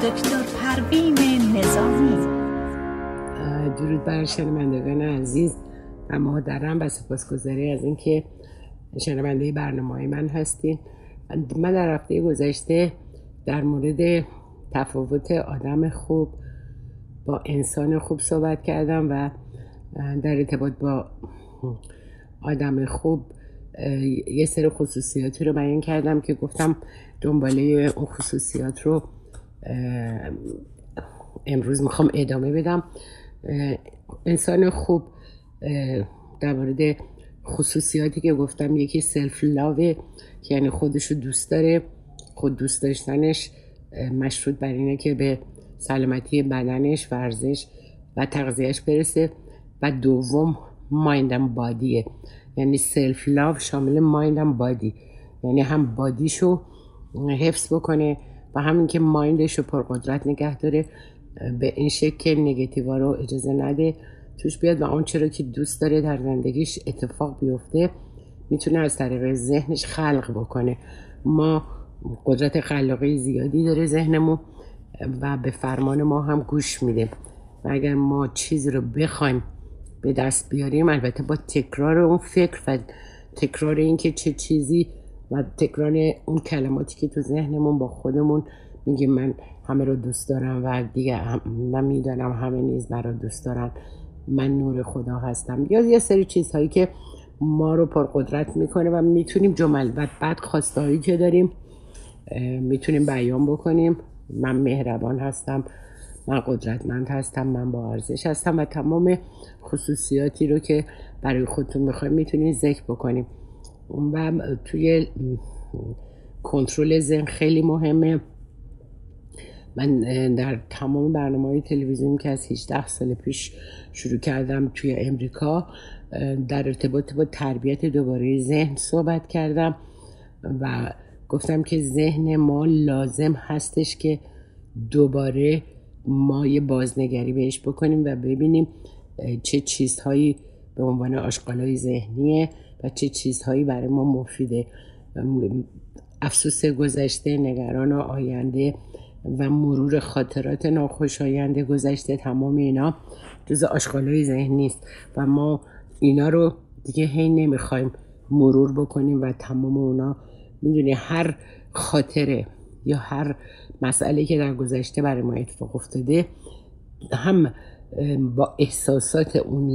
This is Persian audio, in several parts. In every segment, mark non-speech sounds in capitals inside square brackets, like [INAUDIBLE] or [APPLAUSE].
دکتر پروین نظامی. درود بر شنوندگان عزیز و مادرم و سپاسگزاری از اینکه شنونده برنامه من هستین. من در هفته گذشته در مورد تفاوت آدم خوب با انسان خوب صحبت کردم و در ارتباط با آدم خوب یه سری خصوصیاتی رو بیان کردم که گفتم دنباله اون خصوصیات رو امروز می‌خوام ادامه بدم. انسان خوب در مورد خصوصیاتی که گفتم یکی سلف لاوه که یعنی خودشو دوست داره. خود دوست داشتنش مشروط بر اینه که به سلامتی بدنش ورزش و تغذیهش برسه. و دوم مایندم بادیه یعنی سلف لاو شامل مایندم بادی یعنی هم بادیشو حفظ بکنه و همین که مایندش رو پرقدرت نگه داره به این شکل نگتیوا رو اجازه نده توش بیاد و اون چرا که دوست داره در زندگیش اتفاق بیفته می‌تونه از طریق ذهنش خلق بکنه. ما قدرت خلاقی زیادی داره ذهنمون و به فرمان ما هم گوش میده. و اگر ما چیزی رو بخوایم به دست بیاریم البته با تکرار اون فکر و تکرار اینکه چه چیزی و تکرار اون کلماتی که تو ذهنمون با خودمون میگه من همه رو دوست دارم و دیگه من می‌دانم همه نیز مرا دوست دارن. من نور خدا هستم. یا یه سری چیزهایی که ما رو پرقدرت می‌کنه و می‌تونیم جمل و بعد خواستهایی که داریم می‌تونیم بیان بکنیم. من مهربان هستم من قدرتمند هستم من با ارزش هستم و تمام خصوصیاتی رو که برای خودتون می‌خوایم می‌تونید ذکر بکنیم. و توی کنترل ذهن خیلی مهمه. من در تمام برنامه های تلویزیونی که از 18 سال پیش شروع کردم توی امریکا در ارتباط با تربیت دوباره ذهن صحبت کردم و گفتم که ذهن ما لازم هستش که دوباره ما یه بازنگری بهش بکنیم و ببینیم چه چیزهایی به عنوان آشغالای ذهنیه. و چه چیزهایی برای ما مفیده. افسوس گذشته نگران آینده و مرور خاطرات ناخوشایند گذشته تمام اینا جز آشغالای ذهن نیست. و ما اینا رو دیگه هی نمی‌خوایم مرور بکنیم و تمام اونا می‌دونی هر خاطره یا هر مسئله که در گذشته برای ما اتفاق افتاده هم با احساسات اون,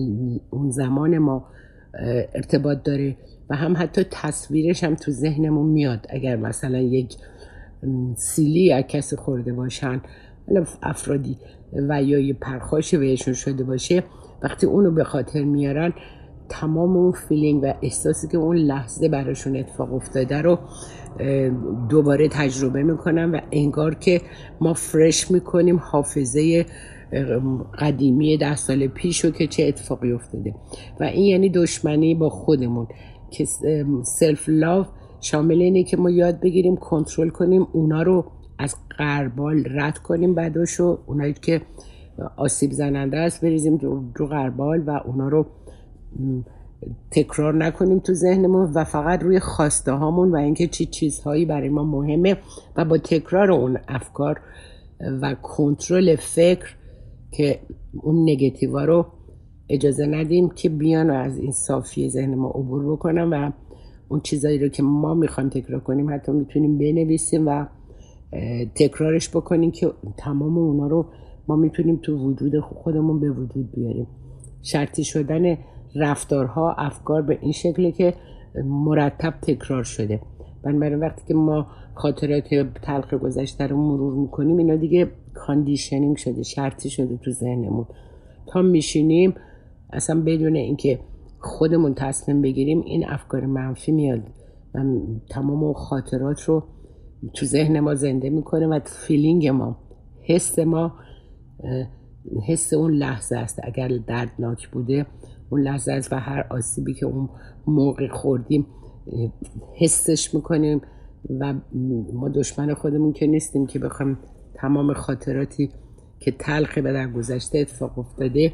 اون زمان ما ارتباط داره و هم حتی تصویرش هم تو ذهنمون میاد. اگر مثلا یک سیلی از کسی خورده باشن افرادی و یا یه پرخاش بهشون شده باشه وقتی اونو به خاطر میارن تمام اون feeling و احساسی که اون لحظه براشون اتفاق افتاده رو دوباره تجربه می‌کنم و انگار که ما fresh می‌کنیم حافظه قدیمی ده سال پیش رو که چه اتفاقی افتاده. و این یعنی دشمنی با خودمون که self love شامل اینه که ما یاد بگیریم کنترل کنیم اونا رو از قربال رد کنیم بعدشو اونایی که آسیب زننده است بریزیم رو قربال و اونا رو تکرار نکنیم تو ذهنمون و فقط روی خواسته هامون و اینکه چی چیزهایی برای ما مهمه و با تکرار اون افکار و کنترل فکر که اون نگتیوا رو اجازه ندیم که بیان و از این صافی ذهن ما عبور بکنم و اون چیزایی رو که ما می‌خوایم تکرار کنیم حتی می‌تونیم بنویسیم و تکرارش بکنیم که تمام اونا رو ما می‌تونیم تو وجود خودمون به وجود بیاریم. شرطی شدن رفتارها افکار به این شکله که مرتب تکرار شده. بنابراین وقتی که ما خاطرات تلخ گذشته رو مرور می‌کنیم. اینا دیگه conditioning شده شرطی شده تو ذهنمون. تا میشینیم اصلا بدون اینکه خودمون تصمیم بگیریم این افکار منفی میاد. و تمام خاطرات رو تو ذهن ما زنده می‌کنه و فیلینگ ما حس ما حس اون لحظه است. اگر دردناک بوده اون لحظه است و هر آسیبی که اون موقع خوردیم حسش می‌کنیم. و ما دشمن خودمون که نیستیم که بخوایم تمام خاطراتی که تلخی به در گذشته اتفاق افتاده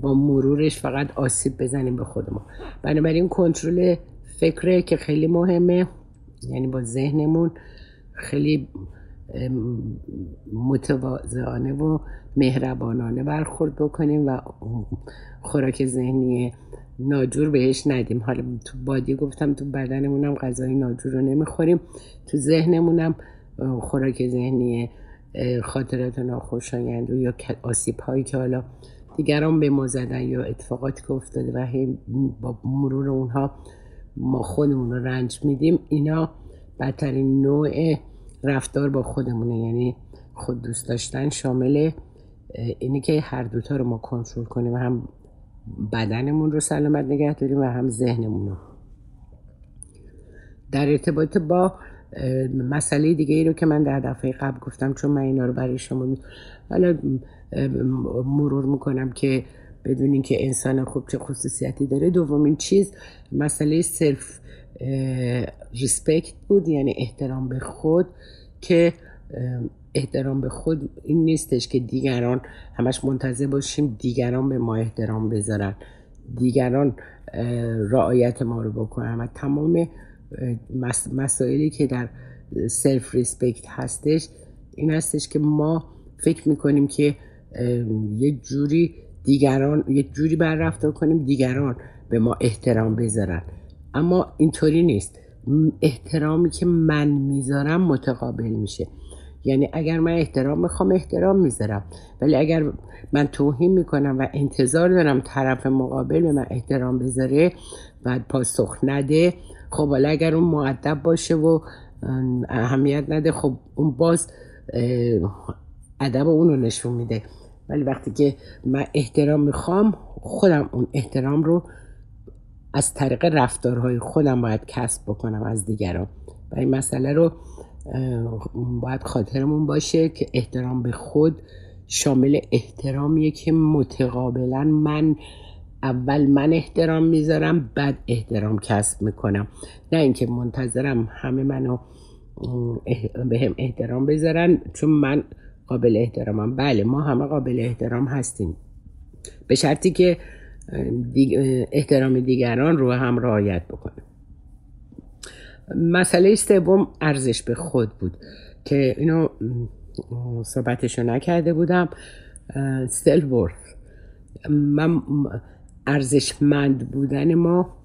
با مرورش فقط آسیب بزنیم به خودمون. بنابراین کنترل فکره که خیلی مهمه یعنی با ذهنمون خیلی متواضعانه و مهربانانه برخورد بکنیم و خوراک ذهنی ناجور بهش ندیم. حالا تو بادی گفتم تو بدنمونم غذای ناجور رو نمی‌خوریم. تو ذهنمونم خوراک ذهنی خاطرات ناخوشایند یا آسیب هایی که حالا دیگران به ما زدن یا اتفاقاتی که افتاده و با مرور اونها ما خودمون رو رنج میدیم اینا بدترین نوع رفتار با خودمونه. یعنی خود دوست داشتن شامل اینی که هر دوتا رو ما کنترل کنیم. هم بدنمون رو سلامت نگه داریم و هم ذهنمون رو. در ارتباط با مسئله دیگه ای رو که من در دفعه قبل گفتم چون من اینا رو برای شما حالا مرور می‌کنم که بدونین که انسان خوب چه خصوصیتی داره. دومین چیز مسئله self respect بود یعنی احترام به خود که احترام به خود این نیستش که دیگران همش منتظر باشیم دیگران به ما احترام بذارن. دیگران رعایت ما رو بکنن و تمام مسائلی که در self respect هستش این هستش که ما فکر می‌کنیم که یک جوری دیگران یک جوری بر رفتار کنیم دیگران به ما احترام بذارن. اما اینطوری نیست. احترامی که من می‌ذارم متقابل میشه. یعنی اگر من احترام می‌خوام احترام می‌ذارم. ولی اگر من توهین می‌کنم و انتظار دارم طرف مقابل به من احترام بذاره و پاسخ نده خب حالا اگر اون معدب باشه و اهمیت نده خب اون باز ادب اون رو نشون میده. ولی وقتی که من احترام می‌خوام خودم اون احترام رو از طریق رفتارهای خودم باید کسب بکنم از دیگران. و این مسئله رو باید خاطرمون باشه که احترام به خود شامل احترامیه که متقابلا من اول من احترام می‌ذارم بعد احترام کسب می‌کنم. نه اینکه منتظرم همه منو به هم احترام بذارن چون من قابل احترامم. بله ما همه قابل احترام هستیم. به شرطی که احترام دیگران رو هم رعایت بکنیم مسئله سوم ارزش به خود بود که اینو صحبتشو نکرده بودم. سل ورث. من ارزشمند بودن ما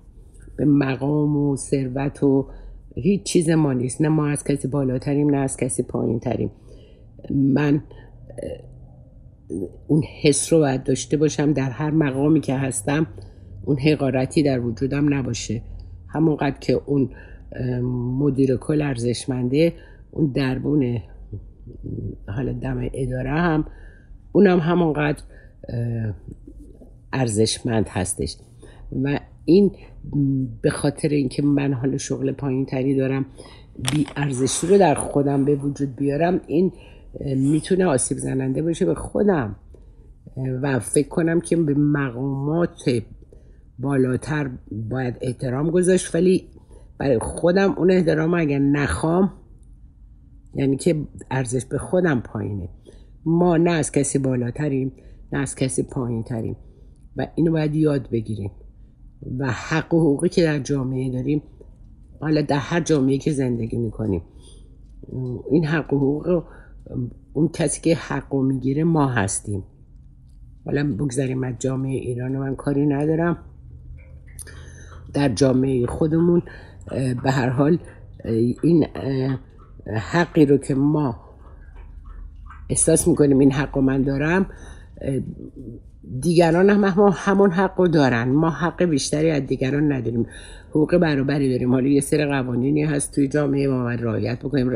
به مقام و ثروت و هیچ چیز ما نیست. نه ما از کسی بالاتریم نه از کسی پایین تریم من اون حس رو باید داشته باشم در هر مقامی که هستم اون حقارتی در وجودم نباشه. همونقدر که اون مدیر کل ارزشمنده اون دربون حالا دم اداره هم اونم همونقدر ارزشمند هستش. و این به خاطر اینکه من حالا شغل پایین تری دارم بی ارزشی رو در خودم به وجود بیارم این می‌تونه آسیب زننده باشه به خودم. و فکر کنم که به مقامات بالاتر باید احترام گذاشت ولی برای خودم اون احترام اگر نخوام یعنی که ارزش به خودم پایینه. ما نه از کسی بالاتریم نه از کسی پایین تریم و اینو باید یاد بگیریم. و حق و حقوقی که در جامعه داریم حالا در هر جامعه که زندگی می‌کنیم. این حق و حقوق اون کسی که حق و می‌گیره ما هستیم. حالا بگذاریم از جامعه ایران من کاری ندارم. در جامعه خودمون به هر حال این حقی رو که ما احساس می‌کنیم این حق من دارم دیگران هم همون حق رو دارن. ما حق بیشتری از دیگران نداریم. حقوق برابری داریم. حالا یه سر قوانینی هست توی جامعه ما باید رعایت بکنیم.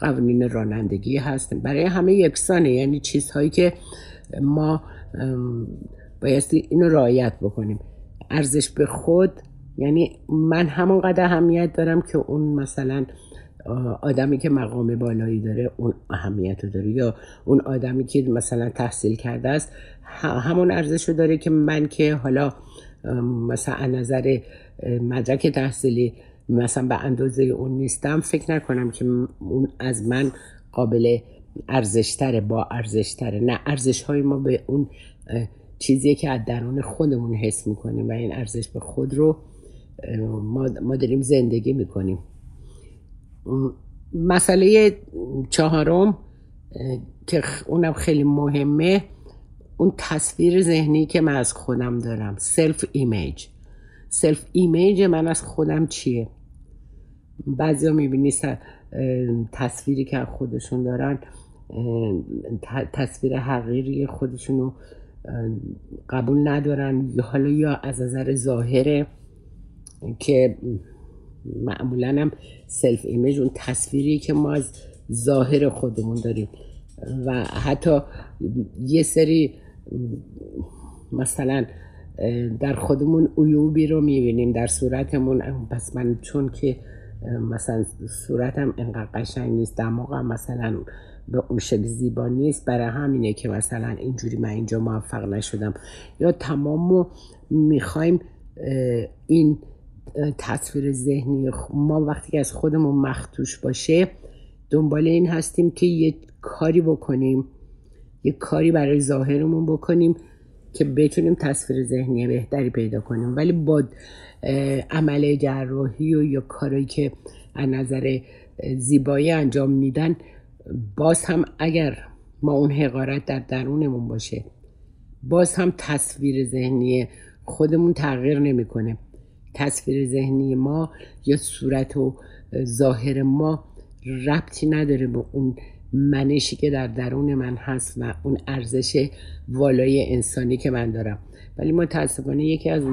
قوانین رانندگی هست برای همه یکسانه. یعنی چیزهایی که ما بایستی اینو رعایت بکنیم. ارزش به خود یعنی من همونقدر اهمیت دارم که اون مثلا آدمی که مقام بالایی داره اون اهمیت رو داره. یا اون آدمی که مثلا تحصیل کرده است همون ارزش رو داره که من که حالا مثلا نظر مدرک تحصیلی مثلا به اندازه اون نیستم فکر نکنم که اون از من قابل ارزشتره با ارزشتره. نه ارزش های ما به اون چیزی که از درون خودمون حس می‌کنیم و این ارزش به خود رو ما, ما داریم زندگی می‌کنیم. مسئله چهارم که اونم خیلی مهمه اون تصویر ذهنی که من از خودم دارم. self image self image من از خودم چیه؟ بعضی ها می‌بینی تصویری که خودشون دارن تصویر حقیقی خودشونو قبول ندارن. حالا یا از نظر ظاهره که معمولا هم self image اون تصویری که ما از ظاهر خودمون داریم. و حتی یه سری مثلا در خودمون عیوبی رو می‌بینیم در صورتمون. پس من چون که مثلا صورتم انقدر قشنگ نیست دماغم مثلا به اون شکل زیبا نیست برای همینه که مثلا اینجوری من اینجا موفق نشدم. یا تمام می‌خوایم این تصویر ذهنی ما وقتی که از خودمون مختوش باشه دنبال این هستیم که یه کاری بکنیم یه کاری برای ظاهرمون بکنیم که بتونیم تصویر ذهنی بهتری پیدا کنیم. ولی با عمل جراحی و یا کاری که از نظر زیبایی انجام میدن باز هم اگر ما اون حقارت در درونمون باشه باز هم تصویر ذهنی خودمون تغییر نمی‌کنه. تصویر ذهنی ما یا صورت و ظاهر ما ربطی نداره به اون منشی که در درون من هست و اون ارزش والای انسانی که من دارم. ولی متاسفانه یکی از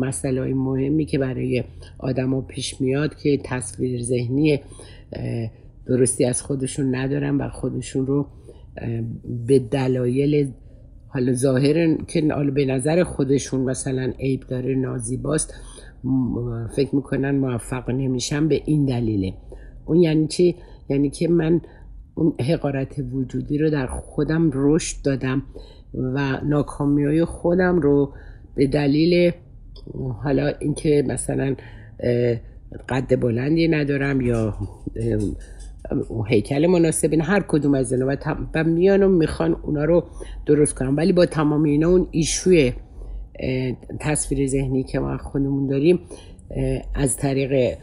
مسئله های مهمی که برای آدما پیش میاد که تصویر ذهنی درستی از خودشون ندارن و خودشون رو به دلایل حالا ظاهر که حالا به نظر خودشون مثلا عیب داره نازیباست فکر می‌کنن موفق نمیشن به این دلیله. اون یعنی چی؟ یعنی که من اون حقارت وجودی رو در خودم رشد دادم و ناکامی های خودم رو به دلیل حالا اینکه مثلا قد بلندی ندارم یا هیکل مناسب هر کدوم از اینا و میان و می‌خوان اونا رو درست کنم. ولی با تمام اینا اون ایشوی تصویر ذهنی که ما خودمون داریم از طریق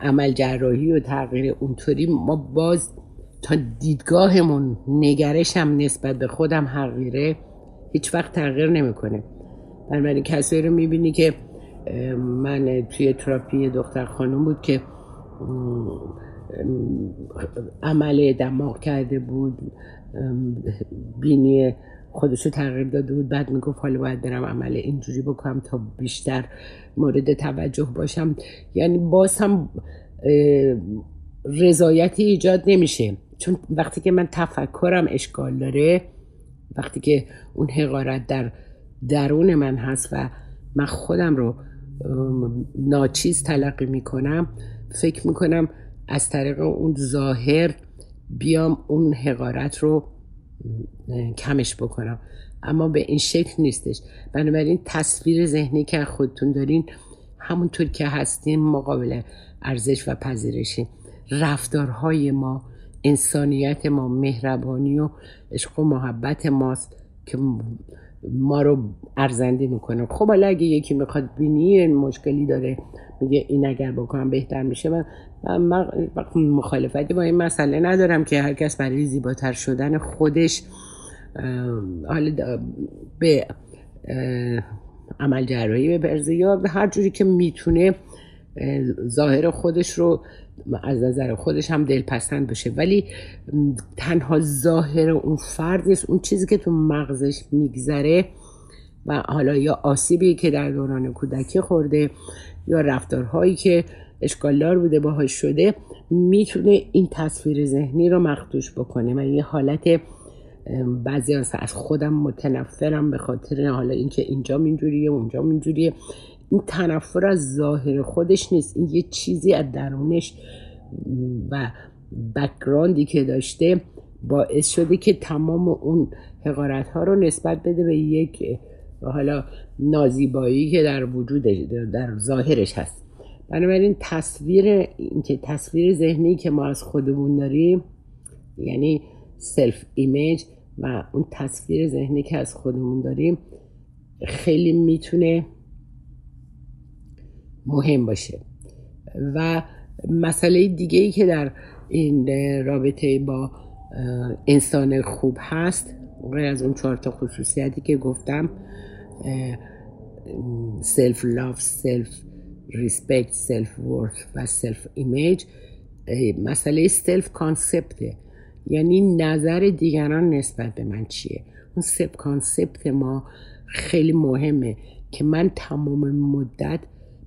عمل جراحی و تغییر اونطوری ما باز تا دیدگاهمون نگرشم نسبت به خودم حقیره هیچ وقت تغییر نمی‌کنه. بنابراین کسایی رو می‌بینی که من توی تراپی دختر خانم بود که عمل دماغ کرده بود بینی خودشو تغییر داده بود. بعد می‌گفت حالا باید برم عمل اینجوری بکنم تا بیشتر مورد توجه باشم. یعنی باز هم رضایتی ایجاد نمیشه. چون وقتی که من تفکرم اشکال داره وقتی که اون حقارت در درون من هست و من خودم رو ناچیز تلقی می‌کنم فکر می‌کنم از طریق اون ظاهر بیام اون حقارت رو کمش بکنم. اما به این شکل نیستش. بنابراین تصویر ذهنی که خودتون دارین همونطور که هستین مقابل ارزش و پذیرشی. رفتارهای ما انسانیت ما مهربانی و عشق و محبت ماست که ما رو ارزنده می‌کنه. خب حالا اگه یکی می‌خواد بینی مشکلی داره میگه این اگر بکنم بهتر میشه من, من مخالفتی با این مسئله ندارم که هر کس برای زیباتر شدن خودش حالا به عمل جراحی ببرزه یا به هر جوری که می‌تونه ظاهر خودش رو از نظر خودش هم دلپسند بشه. ولی تنها ظاهر اون فرد نیست. اون چیزی که تو مغزش میگذره و حالا یا آسیبی که در دوران کودکی خورده یا رفتارهایی که اشکالدار بوده باهاش شده می‌تونه این تصویر ذهنی رو مختوش بکنه. و یه حالت بعضی از خودم متنفرم به خاطر حالا اینکه اینجا اینجوریه اونجا اینجوریه. این تنفر از ظاهر خودش نیست. این یه چیزی از درونش و بکگراندی که داشته باعث شده که تمام اون حقارت ها رو نسبت بده به یک حالا نازیبایی که در وجود در ظاهرش هست. بنابراین تصویر اینکه تصویر ذهنی که ما از خودمون داریم یعنی self image و اون تصویر ذهنی که از خودمون داریم خیلی می‌تونه مهم باشه. و مسئله دیگه ای که در این رابطه با انسان خوب هست غیر از اون چهار تا خصوصیتی که گفتم self-love self-respect self-worth و self-image مسئله self-concept ه یعنی نظر دیگران نسبت به من چیه؟ اون self-concept ما خیلی مهمه که من تمام مدت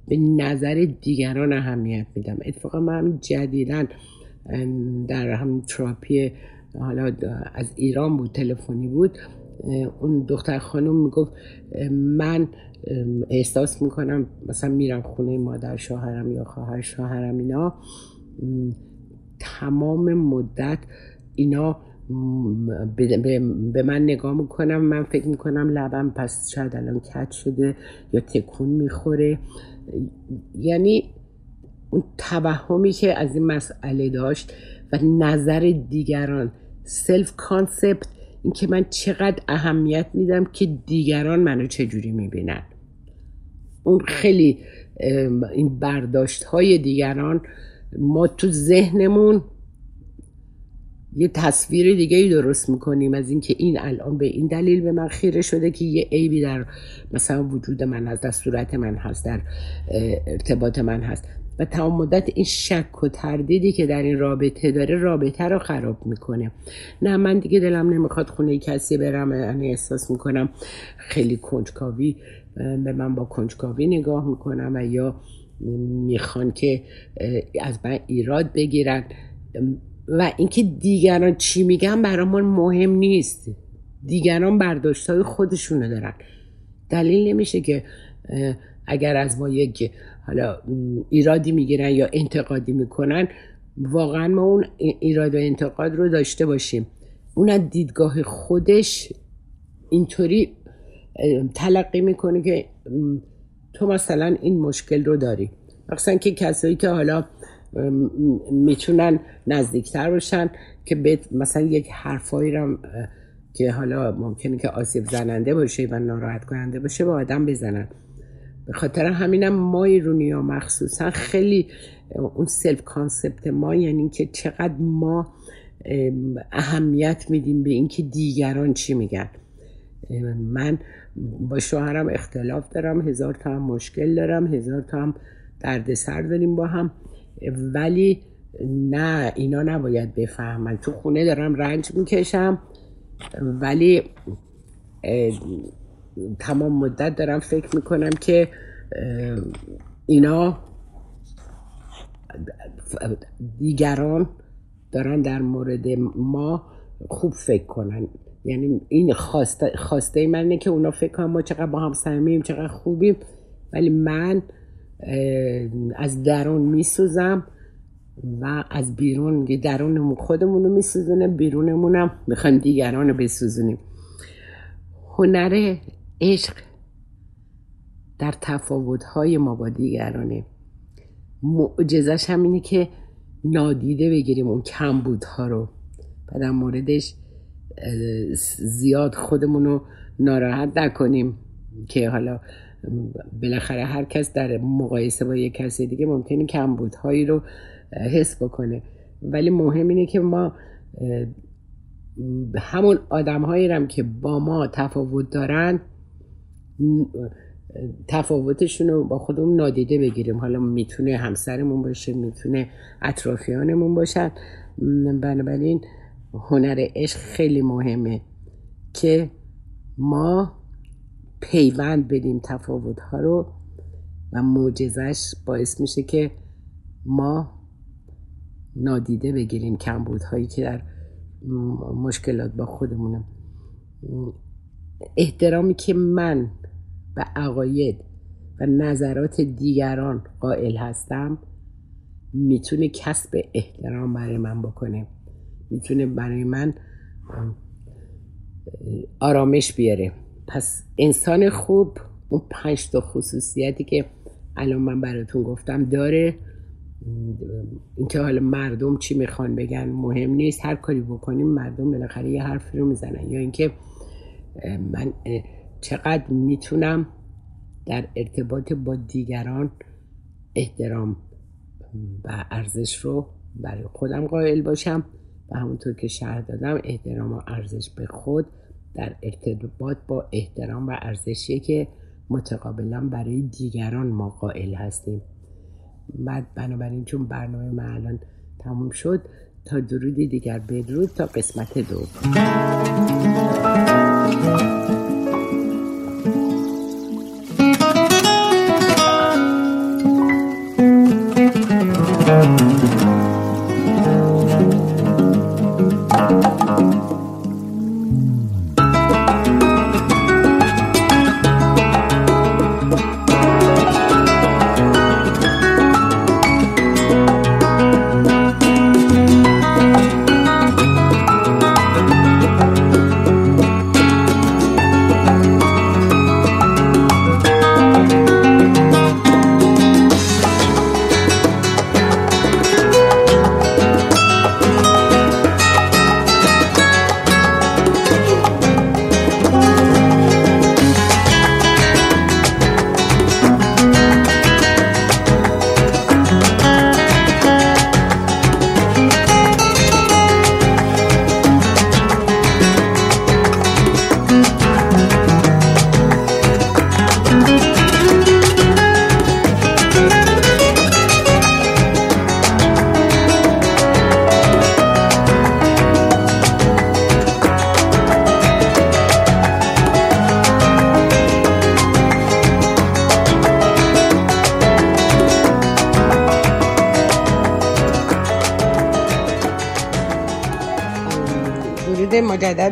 به نظر دیگران اهمیت میدم. اتفاقا من جدیدا در هم تراپی حالا از ایران بود تلفنی بود. اون دختر خانم می‌گفت من احساس می‌کنم مثلا میرم خونه مادر شوهرم یا خواهر شوهرم اینا تمام مدت اینا به من نگاه می‌کنم من فکر می‌کنم لبم پس شاید الان کت شده یا تکون می‌خوره. یعنی اون توهمی که از این مسئله داشت و نظر دیگران self-concept این که من چقدر اهمیت میدم که دیگران منو چجوری می‌بینن. اون خیلی این برداشت های دیگران ما تو ذهنمون یه تصویر دیگه ای درست می‌کنیم از اینکه این الان به این دلیل به من خیره شده که یه عیبی در مثلا وجود من هست در صورت من هست در ارتباط من هست. و تمام مدت این شک و تردیدی که در این رابطه داره رابطه رو خراب می‌کنه. نه من دیگه دلم نمی‌خواد خونه کسی برم من احساس می‌کنم خیلی کنجکاوی به من با کنجکاوی نگاه می‌کنم و یا می‌خوان که از من ایراد بگیرن. و اینکه دیگران چی میگن برامون مهم نیست. دیگران برداشت های خودشونو دارن. دلیل نمیشه که اگر از ما یک حالا ایرادی می‌گیرن یا انتقادی می‌کنن واقعا ما اون ایراد و انتقاد رو داشته باشیم. اون از دیدگاه خودش اینطوری تلقی می‌کنه که تو مثلا این مشکل رو داری. مثلا که کسایی که حالا می‌تونن نزدیکتر باشن که به مثلا یک حرفایی رو که حالا ممکنه که آسیب زننده باشه و ناراحت کننده باشه با آدم بزنن. به خاطر همینم ما ایرونیا مخصوصا خیلی اون self-concept ما یعنی که چقدر ما اهمیت میدیم به اینکه دیگران چی میگن. من با شوهرم اختلاف دارم هزار تا هم مشکل دارم هزار تا هم دردسر داریم با هم ولی نه اینا نباید بفهمن. تو خونه دارم رنج می‌کشم ولی تمام مدت دارم فکر می‌کنم که اینا دیگران دارن در مورد ما خوب فکر کنن. یعنی این خواسته, خواسته من اینه که اونا فکر کنن ما چقدر با هم صمیمیم چقدر خوبیم. ولی من از درون میسوزم و از بیرون درونمون خودمون رو میسوزونه بیرونمونم می‌خوایم دیگران رو بسوزونیم. هنر عشق در تفاوتهای ما با دیگرانه. معجزش هم اینه که نادیده بگیریم اون کمبودها رو و در موردش زیاد خودمون رو ناراحت نکنیم که حالا بالاخره هر کس در مقایسه با یک کسی دیگه ممکنه کمبودهایی رو حس بکنه. ولی مهم اینه که ما همون آدم هایی که با ما تفاوت دارن تفاوتشون رو با خودمون نادیده بگیریم. حالا می‌تونه همسرمون باشه می‌تونه اطرافیانمون باشن. بنابراین هنر عشق خیلی مهمه که ما پیوند بدیم تفاوت ها رو و معجزش باعث میشه که ما نادیده بگیریم کمبودهایی که در مشکلات با خودمونم احترامی که من به عقاید و نظرات دیگران قائل هستم می‌تونه کسب احترام برای من بکنه. می‌تونه برای من آرامش بیاره. پس انسان خوب اون پنج تا خصوصیتی که الان من براتون گفتم داره. اینکه حالا مردم چی می‌خوان بگن مهم نیست. هر کاری بکنیم مردم بالاخره یه حرفی رو می‌زنن. یا اینکه من چقدر می‌تونم در ارتباط با دیگران احترام و ارزش رو برای خودم قائل باشم و همونطور که شهر دادم احترام و ارزش به خود در ارتباط با احترام و ارزشی که متقابلا برای دیگران ما قائل هستیم. بعد بنابراین چون برنامه من الان تموم شد تا درودی دیگر بدرود تا قسمت دو مجدد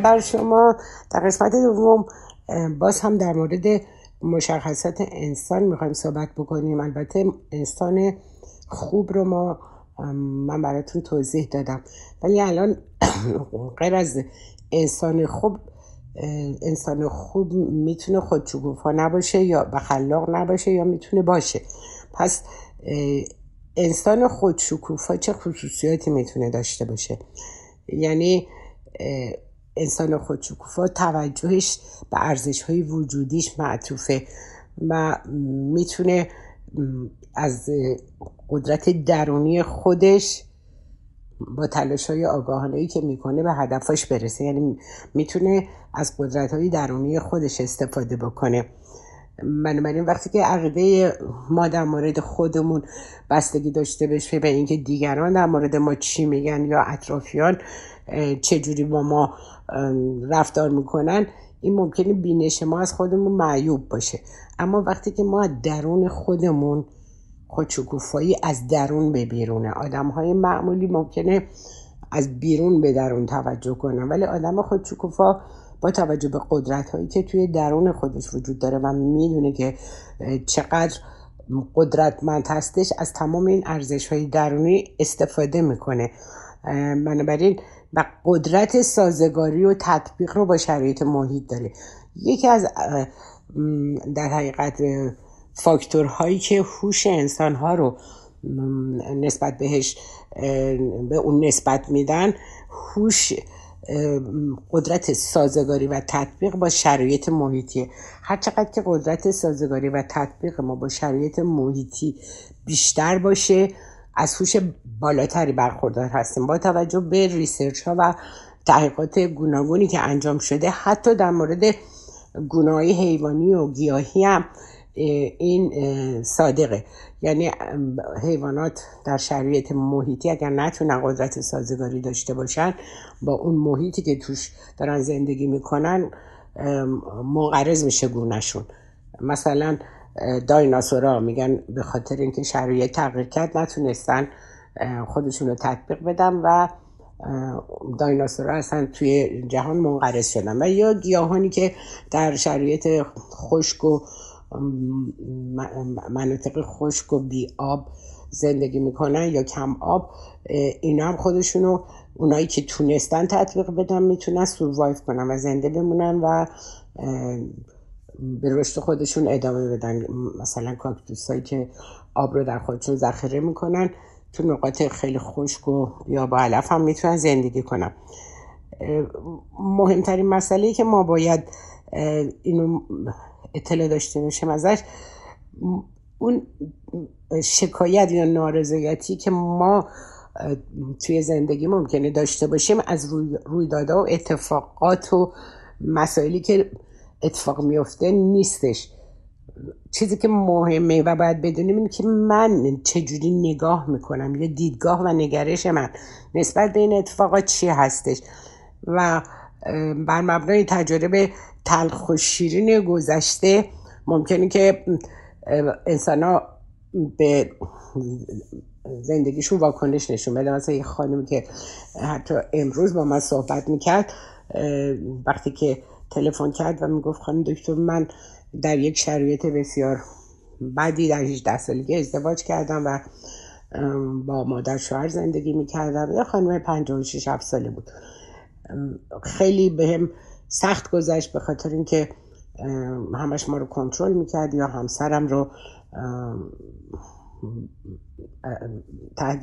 بر شما در قسمت دوم باز هم در مورد مشخصات انسان می‌خوایم صحبت بکنیم. البته انسان خوب رو ما من براتون توضیح دادم. ولی الان [COUGHS] غیر از انسان خوب انسان خوب می‌تونه خودشگوفا نباشه یا خلاق نباشه یا می‌تونه باشه. پس انسان خودشکوفا چه خصوصیاتی می‌تونه داشته باشه؟ یعنی انسان خودشکوفا توجهش به ارزش های وجودیش معطوفه و می‌تونه از قدرت درونی خودش با تلاش های آگاهانه که می‌کنه به هدفش برسه. یعنی می‌تونه از قدرت های درونی خودش استفاده بکنه. بنابراین وقتی که عقیده ما در مورد خودمون بستگی داشته باشه به اینکه دیگران در مورد ما چی میگن یا اطرافیان چجوری با ما رفتار می‌کنن این ممکنه بینش ما از خودمون معیوب باشه. اما وقتی که ما درون خودمون خودشکوفایی از درون به بیرونه آدم های معمولی ممکنه از بیرون به درون توجه کنن ولی آدم خودشکوفا با توجه به قدرت هایی که توی درون خودش وجود داره و می‌دونه که چقدر قدرتمند هستش از تمام این ارزش های درونی استفاده می‌کنه. بنابراین و قدرت سازگاری و تطبیق رو با شرایط محیط داره. یکی از در حقیقت فاکتورهایی که هوش انسان ها رو نسبت بهش به اون نسبت میدن هوش قدرت سازگاری و تطبیق با شرایط محیطی هر چقدر که قدرت سازگاری و تطبیق ما با شرایط محیطی بیشتر باشه از هوش بالاتری برخوردار هستیم. با توجه به ریسرچ ها و تحقیقات گوناگونی که انجام شده حتی در مورد گناه حیوانی و گیاهی هم این صادقه. یعنی حیوانات در شرایط محیطی اگر نتونن قدرت سازگاری داشته باشن با اون محیطی که توش دارن زندگی می‌کنن منقرض میشه گونهشون. مثلا دایناسورا میگن به خاطر اینکه شرایط تغییر کرد نتونستن خودشون رو تطبیق بدن و دایناسورها اصلا توی جهان منقرض شدن. و یا گیاهانی که در شرایط خشک و مناطق خشک و بی آب زندگی می‌کنن یا کم آب اینا هم خودشونو اونایی که تونستن تطبیق بدن می‌تونن سوروایف کنن و زنده بمونن و به رشد خودشون ادامه بدن. مثلا کاکتوس هایی که آب رو در خودشون ذخیره می‌کنن تو نقاط خیلی خشک و یا با علف هم می‌تونن زندگی کنن. مهمترین مسئله که ما باید اینو اطلاع داشته باشیم ازش اون شکایت یا نارضایتی که ما توی زندگی ممکنه داشته باشیم از رویدادها و اتفاقات و مسائلی که اتفاق میفته نیستش. چیزی که مهمه و باید بدونیم این که من چجوری نگاه می‌کنم یا دیدگاه و نگرش من نسبت به این اتفاقات چی هستش. و بر مبنای تجربه تلخ و شیرین گذشته ممکنه که انسان ها به زندگیشون واکنش نشون بده. مثلا یه خانمی که حتی امروز با من صحبت می‌کرد وقتی که تلفن کرد و می‌گفت خانم دکتر من در یک شرایط بسیار بدی در 18 سالگی ازدواج کردم و با مادر شوهر زندگی می‌کردم. یه خانم 56 7 ساله بود. خیلی بهم سخت گذشت به خاطر اینکه همش ما رو کنترل می‌کرد یا همسرم رو تحت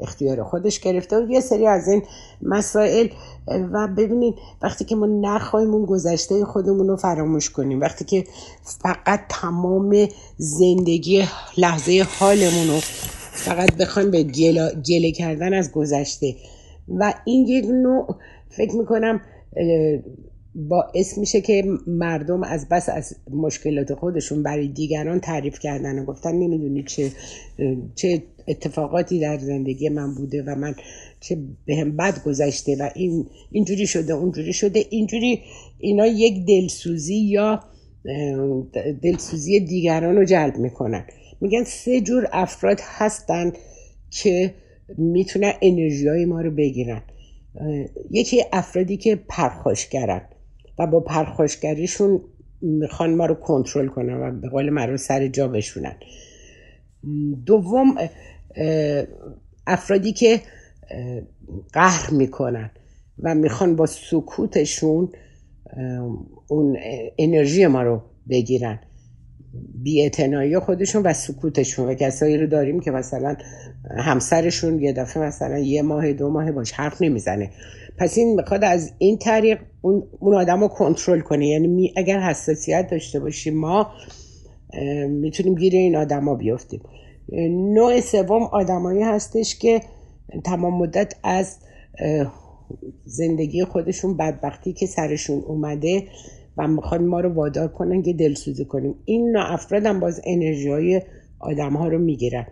اختیار خودش گرفته و یه سری از این مسائل و ببینید وقتی که ما نخواهیم اون گذشته خودمون رو فراموش کنیم وقتی که فقط تمام زندگی لحظه حالمون رو فقط بخوایم به گله کردن از گذشته. و این یک نوع فکر می‌کنم باعث میشه که مردم از بس از مشکلات خودشون برای دیگران تعریف کردن و گفتن نمی‌دونی چه چه اتفاقاتی در زندگی من بوده و من چه بهم بد گذشته و این اینجوری شده اونجوری شده. اینجوری اینا یک دلسوزی یا دلسوزی دیگران رو جلب می‌کنن. میگن سه جور افراد هستن که می‌تونن انرژی های ما رو بگیرن. یکی افرادی که پرخاشگرن. و با پرخاشگریشون می‌خوان ما رو کنترل کنن و به قول رو سر جا بشونن. دوم افرادی که قهر می‌کنن و می‌خوان با سکوتشون اون انرژی ما رو بگیرن. بی خودشون و سکوتشون و کسایی رو داریم که مثلا همسرشون یه دفعه مثلا یه ماه دو ماه باش حرف نمی‌زنه. پس این می‌خواد از این طریق اون, اون آدم رو کنترل کنه. یعنی اگر حساسیت داشته باشیم ما می‌تونیم گیر این آدما بیفتیم. نوع سوم آدمایی هستش که تمام مدت از زندگی خودشون بدبختی که سرشون اومده و می‌خوان ما رو وادار کنن که دلسوزی کنیم. این نوع افراد هم باز انرژی های آدم ها رو می‌گیرن.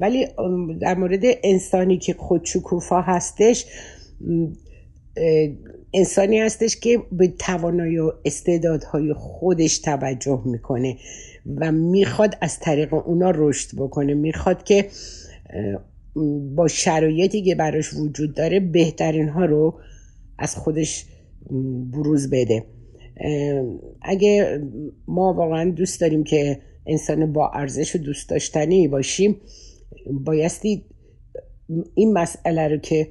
ولی در مورد انسانی که خودشکوفا هستش انسانی هستش که به توانایی و استعدادهای خودش توجه می‌کنه و می‌خواد از طریق اونا رشد بکنه. می‌خواد که با شرایطی که براش وجود داره بهترین ها رو از خودش بروز بده. اگه ما واقعا دوست داریم که انسان با ارزش و دوست داشتنی باشیم بایستی این مسئله رو که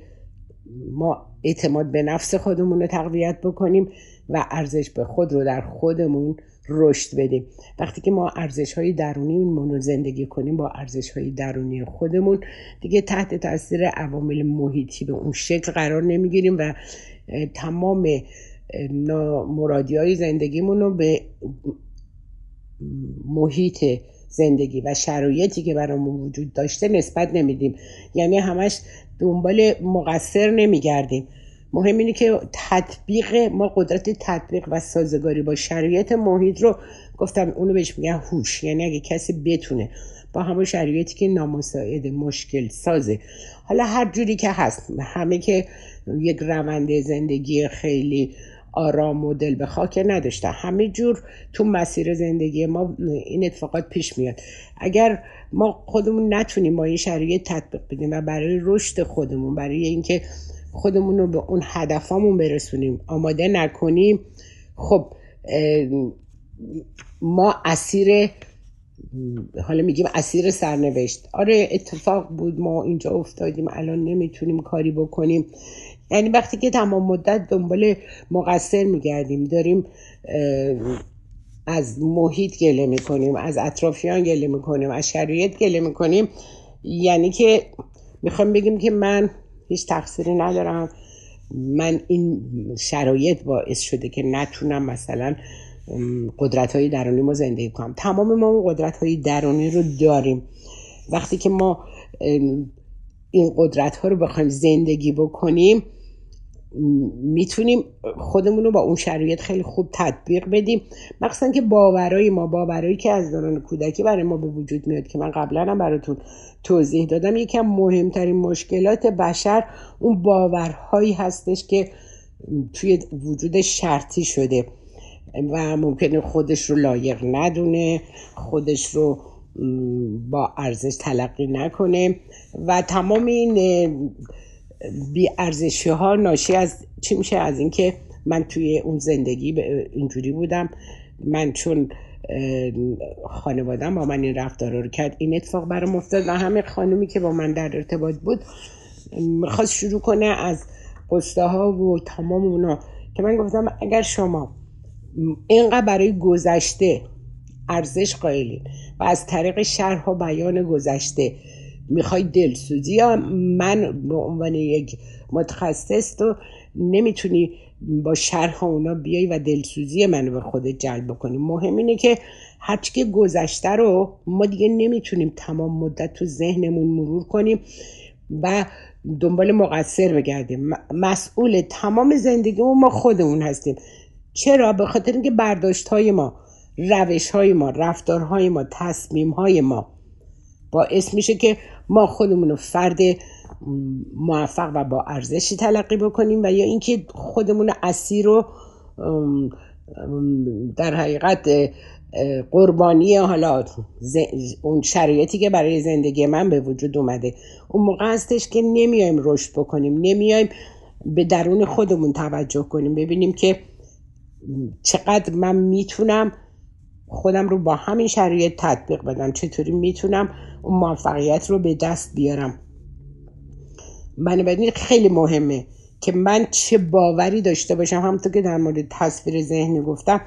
ما اعتماد به نفس خودمون رو تقویت بکنیم و ارزش به خود رو در خودمون رشد بدیم. وقتی که ما ارزش های درونی رو زندگی کنیم با ارزش های درونی خودمون دیگه تحت تاثیر عوامل محیطی به اون شکل قرار نمی‌گیریم و تمام مرادی های زندگیمون رو به محیط زندگی و شرایطی که برامون وجود داشته نسبت نمیدیم. یعنی همش دنبال مقصر نمیگردیم. مهم اینه که تطبیق ما قدرت تطبیق و سازگاری با شرایط محیط رو گفتم اونو بهش میگن هوش. یعنی اگه کسی بتونه با همون شرایطی که نامساعد مشکل سازه. حالا هر جوری که هست همه که یک روند زندگی خیلی آرام و دل به خاک نداشته همه جور تو مسیر زندگی ما این اتفاقات پیش میاد. اگر ما خودمون نتونیم با این شرایط تطبیق بدیم و برای رشد خودمون برای اینکه خودمون رو به اون هدفامون برسونیم آماده نکنیم خب ما اسیر حالا میگیم اسیر سرنوشت. آره اتفاق بود ما اینجا افتادیم الان نمی‌تونیم کاری بکنیم. یعنی وقتی که تمام مدت دنبال مقصر میگردیم داریم از محیط گله می‌کنیم از اطرافیان گله می‌کنیم از شرایط گله می‌کنیم. یعنی که می‌خوام بگیم که من هیچ تقصیری ندارم. من این شرایط باعث شده که نتونم مثلا قدرت های درونی ما زندگی کنم. تمام ما اون قدرت های درونی رو داریم. وقتی که ما این قدرت ها رو بخوایم زندگی بکنیم می‌تونیم خودمون رو با اون شرایط خیلی خوب تطبیق بدیم. مخصوصا که باورای ما باورایی که از دوران کودکی برای ما به وجود میاد که من قبلا هم براتون توضیح دادم یکم مهمترین مشکلات بشر اون باورهایی هستش که توی وجود شرطی شده و ممکنه خودش رو لایق ندونه خودش رو با ارزش تلقی نکنه و تمام این بی ارزشی ها ناشی از چی میشه؟ از اینکه من توی اون زندگی اینجوری بودم. من چون خانوادم با من این رفتار رو کرد این اتفاق برام افتاد و همه خانومی که با من در ارتباط بود می‌خواست شروع کنه از قصده ها و تمام اونا. که من گفتم اگر شما اینقدر برای گذشته ارزش قائلین. و از طریق شرح و بیان گذشته می‌خوای دلسوزی یا من به عنوان یک متخصص تو نمی‌تونی با شرح اونا بیای و دلسوزی منو به خودت جلب کنی مهم اینه که هرچی که گذشته رو ما دیگه نمی‌تونیم تمام مدت تو ذهنمون مرور کنیم و دنبال مقصر بگردیم. مسئول تمام زندگی ما خودمون هستیم. چرا؟ به خاطر اینکه برداشت های ما روش های ما رفتارهای ما تصمیم های ما. باعث میشه که ما خودمون رو فرد موفق و با ارزشی تلقی بکنیم و یا اینکه خودمون اسیر رو در حقیقت قربانی حالا اون شرایطی که برای زندگی من به وجود اومده. اون موقع هستش که نمیایم رشد بکنیم نمیایم به درون خودمون توجه کنیم. ببینیم که چقدر من می‌تونم خودم رو با همین شرایط تطبیق بدم. چطوری می‌تونم اون موفقیت رو به دست بیارم؟ بنابراین خیلی مهمه که من چه باوری داشته باشم. همونطور که در مورد تصویر ذهنی گفتم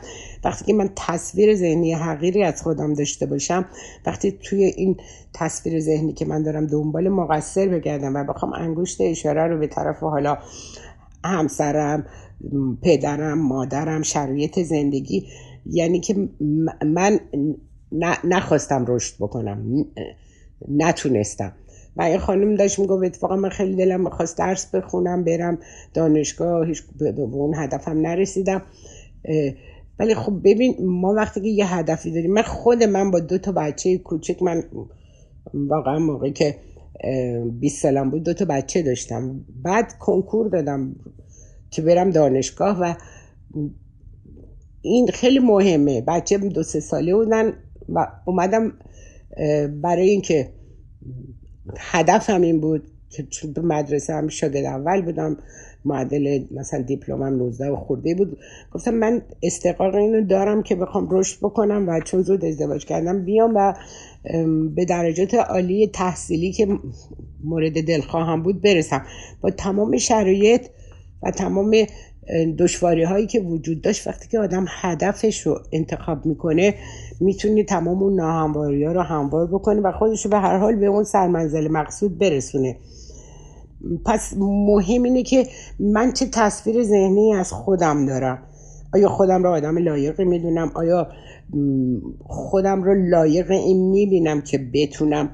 وقتی که من تصویر ذهنی حقیقی از خودم داشته باشم وقتی توی این تصویر ذهنی که من دارم دنبال مقصر بگردم و بخوام انگشت اشاره رو به طرف حالا همسرم پدرم مادرم شرایط زندگی یعنی که من نخواستم رشد بکنم نتونستم. و این خانم داشت می‌گفت اتفاقا من خیلی دلم می‌خواست درس بخونم برم دانشگاه هیچ به اون هدفم نرسیدم. ولی خب ببین ما وقتی که یه هدفی داریم من خود من با دو تا بچه کوچک من واقعا موقعی که 20 سالم بود دو تا بچه داشتم. بعد کنکور دادم که برم دانشگاه و این خیلی مهمه. بچه دو سه ساله بودن و اومدم برای اینکه هدفم این بود که چون تو مدرسه هم شاگرد اول بودم معدل مثلا دیپلمم 19 و خورده بود. گفتم من استقاق اینو دارم که بخوام رشد بکنم و چون زود ازدواج کردم بیام و به درجات عالی تحصیلی که مورد دلخواهم بود برسم. با تمام شرایط و تمام دشواری هایی که وجود داشت وقتی که آدم هدفش رو انتخاب می‌کنه می‌تونه تمام اون ناهمواری ها رو هموار بکنه و خودش رو به هر حال به اون سرمنزل مقصود برسونه. پس مهم اینه که من چه تصویر ذهنی از خودم دارم؟ آیا خودم رو آدم لایقی می‌دونم؟ آیا خودم رو لایق این می‌بینم که بتونم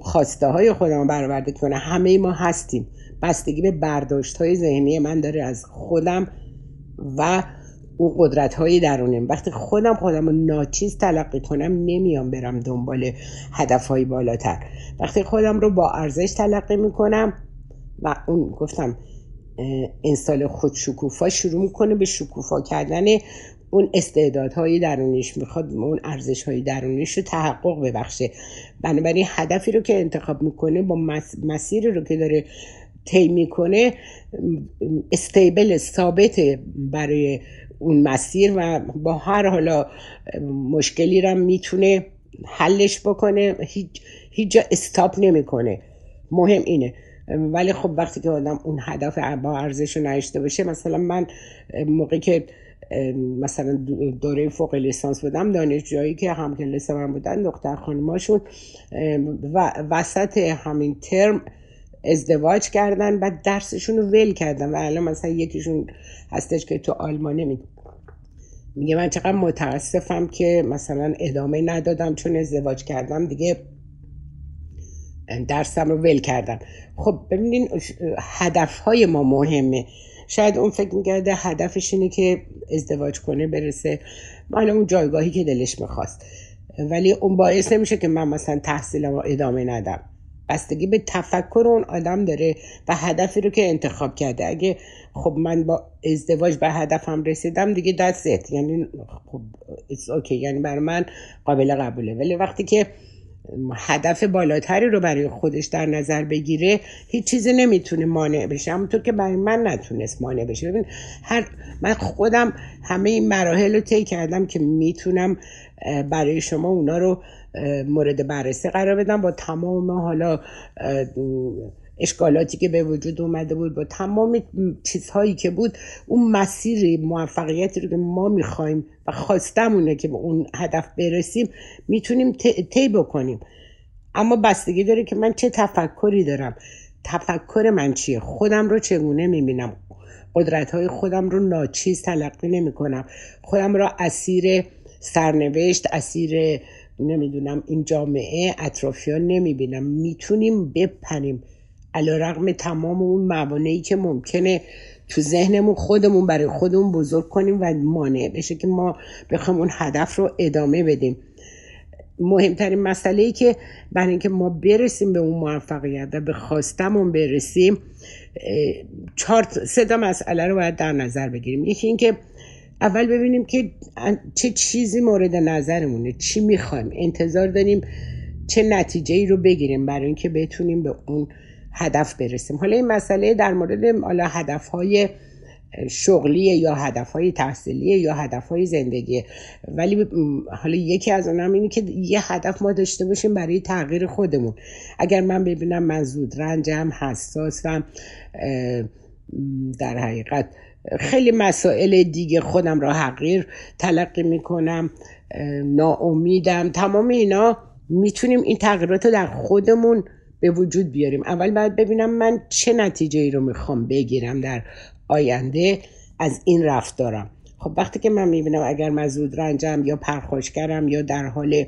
خواسته های خودم رو برآورده کنم؟ همه ما هستیم. بستگی به برداشت های ذهنی من داره از خودم و اون قدرت های درونیم وقتی خودم خودم رو ناچیز تلقی کنم نمیام برم دنبال هدف های بالاتر. وقتی خودم رو با ارزش تلقی می‌کنم و اون گفتم انسان خود شکوفا شروع می‌کنه به شکوفا کردن اون استعدادهای درونیش می‌خواد اون ارزش های درونیش رو تحقق ببخشه. بنابراین هدفی رو که انتخاب می‌کنه با مسیری رو که داره طی می‌کنه استیبل ثابت برای اون مسیر و با هر حالا مشکلی رو می‌تونه حلش بکنه. هیچ هیچ استاپ نمی‌کنه. مهم اینه. ولی خب وقتی که آدم اون هدف با ارزش رو نشته باشه مثلا من موقعی که مثلا دوره فوق لیسانس بودم دانشجویی که هم کلاس من بودن دختر خانماشون و وسط همین ترم ازدواج کردن و درسشون رو ول کردن و الان مثلا یکیشون هستش که تو آلمانه می میگه من چقدر متاسفم که مثلا ادامه ندادم چون ازدواج کردم دیگه درسم رو ول کردم. خب ببینین هدف های ما مهمه. شاید اون فکر می‌کرده هدفش اینه که ازدواج کنه برسه. مال اون جایگاهی که دلش می‌خواست. ولی اون باعث نمیشه که من مثلا تحصیلم رو ادامه ندم. بستگی به تفکر اون آدم داره و هدفی رو که انتخاب کرده. اگه خب من با ازدواج به هدفم رسیدم دیگه دست یعنی خب اوکی یعنی برای من قابل قبوله. ولی وقتی که هدف بالاتری رو برای خودش در نظر بگیره هیچ چیزی نمی‌تونه مانع بشه. همونطور که برای من نتونست مانع بشه. ببین هر من خودم همه این مراحل رو طی کردم که می‌تونم برای شما اونا رو مورد بررسی قرار بدم. با تمام حالا اشکالاتی که به وجود اومده بود با تمام چیزهایی که بود اون مسیر موفقیتی رو که ما می‌خوایم و خواستمونه که به اون هدف برسیم می‌تونیم طی بکنیم. اما بستگی داره که من چه تفکری دارم. تفکر من چیه؟ خودم رو چگونه می‌بینم؟ قدرت های خودم رو ناچیز تلقی نمی کنم خودم رو اسیر سرنوشت اسیر نمی‌دونم این جامعه اطرافیان نمی‌بینم. می‌تونیم بپنیم علا رقم تمام اون موانعی که ممکنه تو ذهنمون خودمون برای خودمون بزرگ کنیم و مانع بشه که ما بخوایم اون هدف رو ادامه بدیم. مهمترین مسئله ای که برای اینکه ما برسیم به اون موفقیت و به خواستمون برسیم چهار سه تا مسئله رو باید در نظر بگیریم. یکی اینکه اول ببینیم که چه چیزی مورد نظرمونه چی می‌خوایم. انتظار داریم چه نتیجه ای رو بگیریم برای اینکه بتونیم به اون هدف برسیم. حالا این مسئله در مورد حالا هدف های شغلی یا هدف های تحصیلی یا هدف های زندگی ولی حالا یکی از اونم اینه که یه هدف ما داشته باشیم برای تغییر خودمون. اگر من ببینم من زود رنجم حساسم در حقیقت خیلی مسائل دیگه خودم را حقیر تلقی می‌کنم ناامیدم. تمام اینا می‌تونیم این تغییرات رو در خودمون به وجود بیاریم. اول باید ببینم من چه نتیجه ای رو می‌خوام بگیرم در آینده از این رفتارم. خب وقتی که من می‌بینم اگر من زود رنجم یا پرخاشگرم یا در حال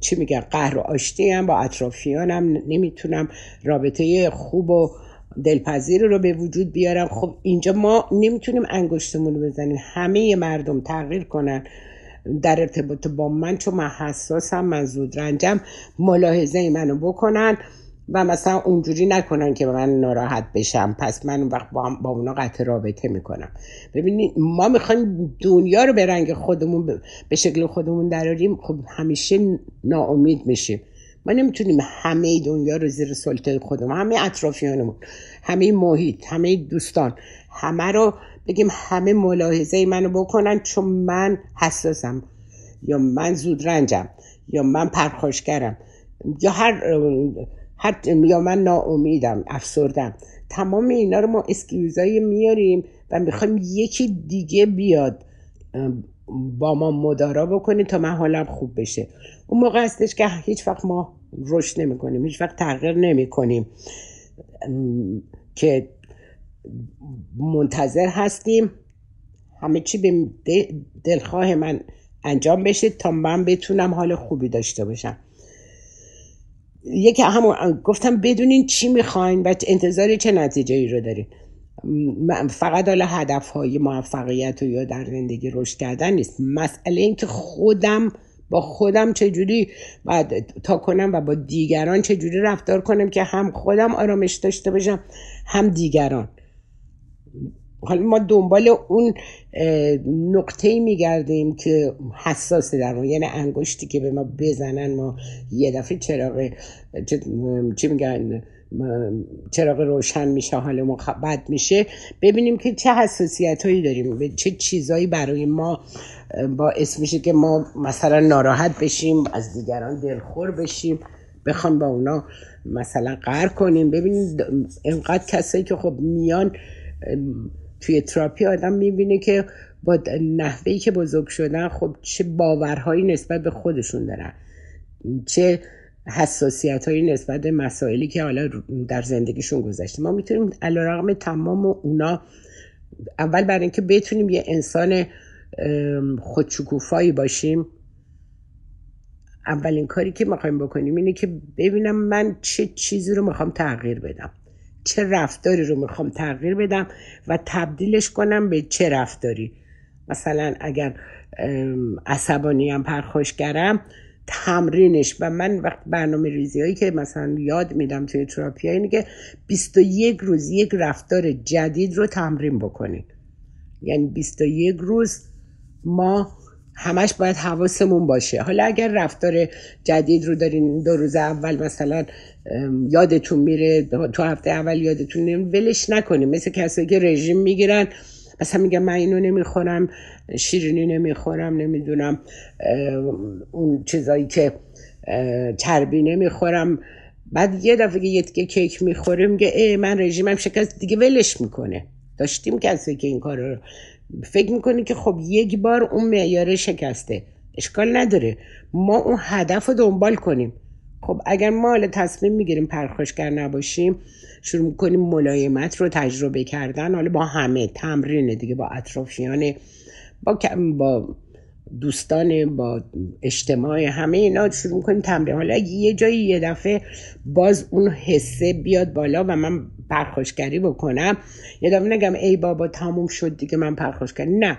چی میگن قهر و آشتی هم با اطرافیانم نمی‌تونم رابطه خوب و دلپذیر رو به وجود بیارم. خب اینجا ما نمی‌تونیم انگشتمون رو بزنیم. همه مردم تغییر کنن در ارتباط با من چون من حساسم من زود رنجم ملاحظه منو بکنن و مثلا اونجوری نکنن که من ناراحت بشم. پس من وقت با, با اونا قطع رابطه می‌کنم. ببینید ما می‌خوایم دنیا رو به رنگ خودمون به شکل خودمون دراریم. خب همیشه ناامید میشیم. ما نمی‌تونیم همه دنیا رو زیر سلطه خودمون همه اطرافیانمون همه محیط همه دوستان همه رو بگیم همه ملاحظه منو بکنن چون من حساسم یا من زود رنجم یا من پرخاشگرم یا هر, هر یا من ناامیدم افسردم. تمام اینا رو ما اسکیوزایی میاریم و می‌خوایم یکی دیگه بیاد با ما مدارا بکنیم تا من حالم خوب بشه. اون موقع هستش که هیچ وقت ما رشد نمی کنیم هیچ وقت تغییر نمی کنیم که منتظر هستیم همه چی به دلخواه من انجام بشه تا من بتونم حال خوبی داشته باشم. یکی همون گفتم بدونین چی می‌خواین و انتظار چه نتیجه ای رو دارین. فقط حالا هدف های موفقیت و یا در زندگی رشد کردن نیست. مسئله این که خودم با خودم چجوری باید تا کنم و با دیگران چجوری رفتار کنم که هم خودم آرامش داشته باشم هم دیگران. حالا ما دنبال اون نقطه میگردیم که حساس در ما یعنی انگشتی که به ما بزنن ما یه دفعه چراغ چی میگن؟ چراغ روشن میشه حال ما بد میشه. ببینیم که چه حساسیت هایی داریم به چه چیزهایی برای ما باعث میشه که ما مثلا ناراحت بشیم از دیگران دلخور بشیم. بخوام با اونا مثلا قهر کنیم. ببینید اینقدر کسایی که خب میان توی تراپی آدم می‌بینه که با نحوهی که بزرگ شدن خب چه باورهایی نسبت به خودشون دارن. چه حساسیت هایی نسبت به مسائلی که حالا در زندگیشون گذشته. ما می‌تونیم علا رقم تمام اونا اول برای اینکه بتونیم یه انسان خودشکوفایی باشیم اولین کاری که می‌خوایم بکنیم اینه که ببینم من چه چیزی رو می‌خوام تغییر بدم چه رفتاری رو می‌خوام تغییر بدم و تبدیلش کنم به چه رفتاری. مثلا اگر عصبانی هم پرخوشگرم تمرینش و من وقت برنامه ریزی هایی که مثلا یاد میدم توی تراپی اینه که 21 روز یک رفتار جدید رو تمرین بکنید. یعنی 21 روز ما همش باید حواسمون باشه. حالا اگر رفتار جدید رو دارین دو روز اول مثلا یادتون میره تو هفته اول یادتون ولش نکنیم مثل کسایی که رژیم می‌گیرن مثلا میگم من اینو نمی‌خورم شیرینی نمی‌خورم نمی‌دونم اون چیزایی که چربی نمی‌خورم. بعد یه دفعه یه تیکه کیک می‌خوره میگه ای من رژیمم شکست دیگه ولش می‌کنه. داشتیم کسی که این کار رو فکر می‌کنی که خب یک بار اون معیاره شکسته. اشکال نداره. ما اون هدف رو دنبال کنیم. خب اگر ما حالا تصمیم می‌گیریم پرخاشگر نباشیم شروع می‌کنیم ملایمت رو تجربه کردن. حالا با همه تمرین دیگه با اطرافیان با با دوستان با اجتماع همه اینا شروع می‌کنیم تمرین. حالا یه جایی یه دفعه باز اون حسه بیاد بالا و من پرخاشگری بکنم. یه دفعه نگم ای بابا تموم شد دیگه من پرخاشگری نه.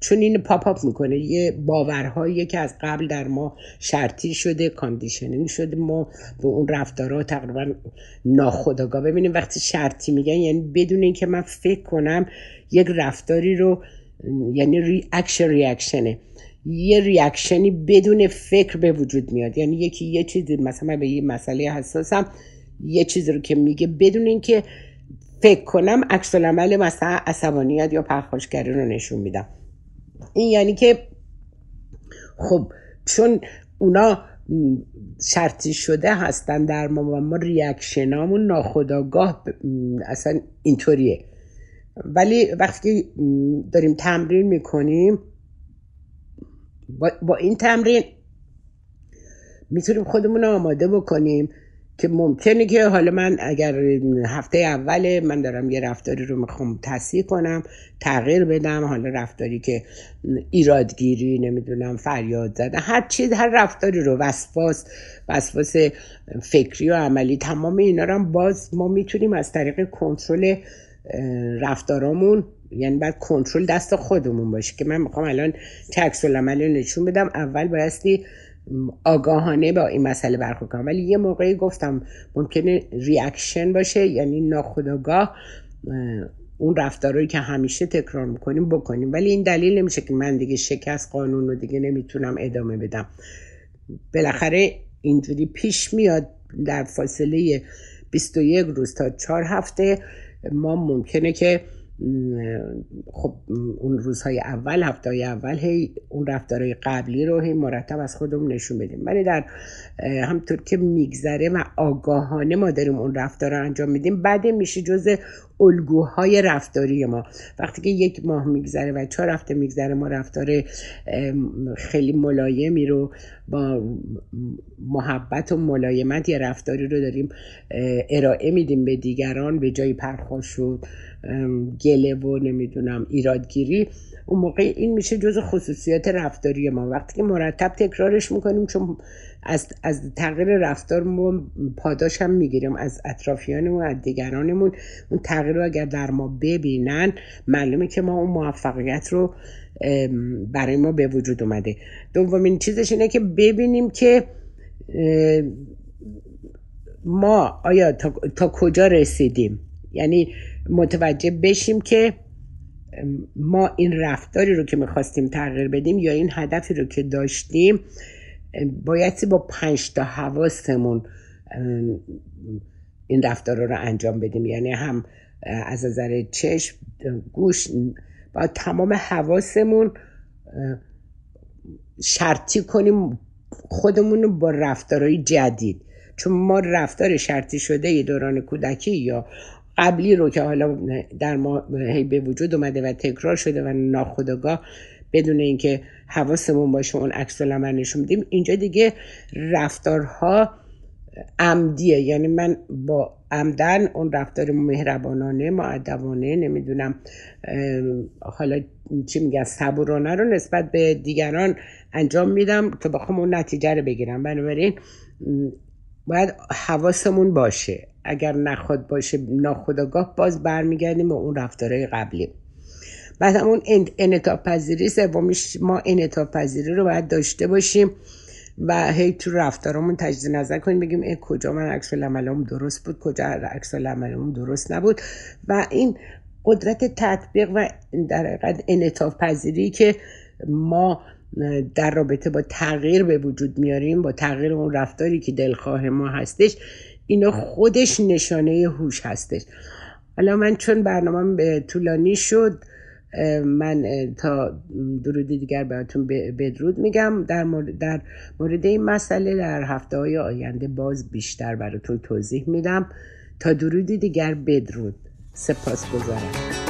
چون این pop up می‌کنه یه باورهایی که از قبل در ما شرطی شده conditioning شده ما به اون رفتارها تقریبا ناخودآگاه ببینیم وقتی شرطی میگن یعنی بدون اینکه من فکر کنم یک رفتاری رو یعنی reaction reaction ه یه reaction ی بدون فکر به وجود میاد. یعنی یکی یه چیزی مثلا به یه مسئله حساسم یه چیزی رو که میگه بدون اینکه فکر کنم عکس العمل مثلا عصبانیت یا پرخاشگری رو نشون میدم. این یعنی که خب چون اونا شرطی شده هستن در ما و ما ریاکشنامون ناخداگاه اصلا اینطوریه. ولی وقتی داریم تمرین می‌کنیم با, با این تمرین می‌تونیم خودمون آماده بکنیم. که ممکنه که حالا من اگر هفته اول من دارم یه رفتاری رو می‌خوام تصحیح کنم تغییر بدم حالا رفتاری که ایرادگیری نمی‌دونم فریاد زده هر چیز هر رفتاری رو وسواس وسواس فکری و عملی تمام اینا رو هم باز ما می‌تونیم از طریق کنترل رفتارامون یعنی بعد کنترل دست خودمون باشه که من می‌خوام الان چه عکس نشون بدم اول بایستی آگاهانه با این مسئله برخورد کنم. ولی یه موقعی گفتم ممکنه ریاکشن باشه یعنی ناخودآگاه اون رفتارهایی که همیشه تکرار می‌کنیم بکنیم. ولی این دلیل نمیشه که من دیگه شکست قانون رو دیگه نمی‌تونم ادامه بدم. بالاخره اینجوری پیش میاد در فاصله 21 روز تا 4 هفته ما ممکنه که خب اون روزهای اول هفته اول هی اون رفتارهای قبلی رو هی مرتب از خودمون نشون بدیم. ولی در همطور که میگذره و آگاهانه ما داریم اون رفتار رو انجام میدیم بعد میشه جز الگوهای رفتاری ما. وقتی که یک ماه میگذره و چهار هفته میگذره ما رفتار خیلی ملایمی رو با محبت و ملایمت یه رفتاری رو داریم ارائه میدیم به دیگران به جای پرخاش و گله و نمی‌دونم ایرادگیری. اون موقع این میشه جز خصوصیات رفتاری ما. وقتی که مرتب تکرارش می‌کنیم چون از, از تغییر رفتار ما پاداش هم می‌گیریم از اطرافیانمون از دیگرانمون. اون تغییر رو اگر در ما ببینن معلومه که ما اون موفقیت رو برای ما به وجود اومده. دومین چیزش اینه که ببینیم که ما آیا تا, تا کجا رسیدیم؟ یعنی متوجه بشیم که ما این رفتاری رو که می‌خواستیم تغییر بدیم یا این هدفی رو که داشتیم بایدی با پنج تا حواسمون این رفتار رو انجام بدیم. یعنی هم از نظر چشم گوش با تمام حواسمون شرطی کنیم خودمون رو با رفتارهای جدید. چون ما رفتار شرطی شده دوران کودکی یا قبلی رو که حالا در ما به وجود اومده و تکرار شده و ناخودآگاه بدون اینکه حواسمون باشه اون عکس العمل نشون میدیم اینجا دیگه رفتارها عمدیه. یعنی من با عمدن اون رفتار مهربانانه معدبانه نمی‌دونم حالا چی میگن صبورانه رو نسبت به دیگران انجام میدم تا بخوام اون نتیجه رو بگیرم. بنابراین باید حواسمون باشه. اگر نخواد باشه ناخداگاه باز برمیگردیم به اون رفتارهای قبلی. بعد همون انعطاف پذیری سومیش ما انعطاف پذیری رو باید داشته باشیم و هی تو رفتارمون تجدید نظر کنیم بگیم ای کجا من عکس العملم درست بود کجا عکس العملم درست نبود. و این قدرت تطبیق و در حقیقت انعطاف پذیری که ما در رابطه با تغییر به وجود میاریم با تغییر اون رفتاری که دلخواه ما هستش اینا خودش نشانه هوش هستش. حالا من چون برنامه به طولانی شد من تا درودی دیگر براتون بدرود میگم. در مورد, در مورد این مسئله در هفته های آینده باز بیشتر براتون توضیح میدم. تا درودی دیگر بدرود. سپاس گذارم